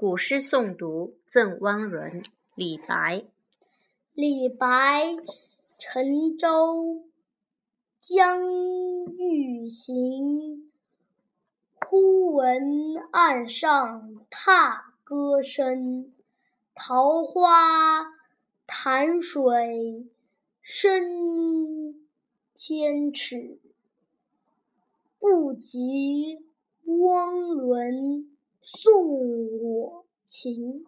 古诗诵读《赠汪伦》李白。李白乘舟将欲行，忽闻岸上踏歌声。桃花潭水深千尺，不及汪伦送我情。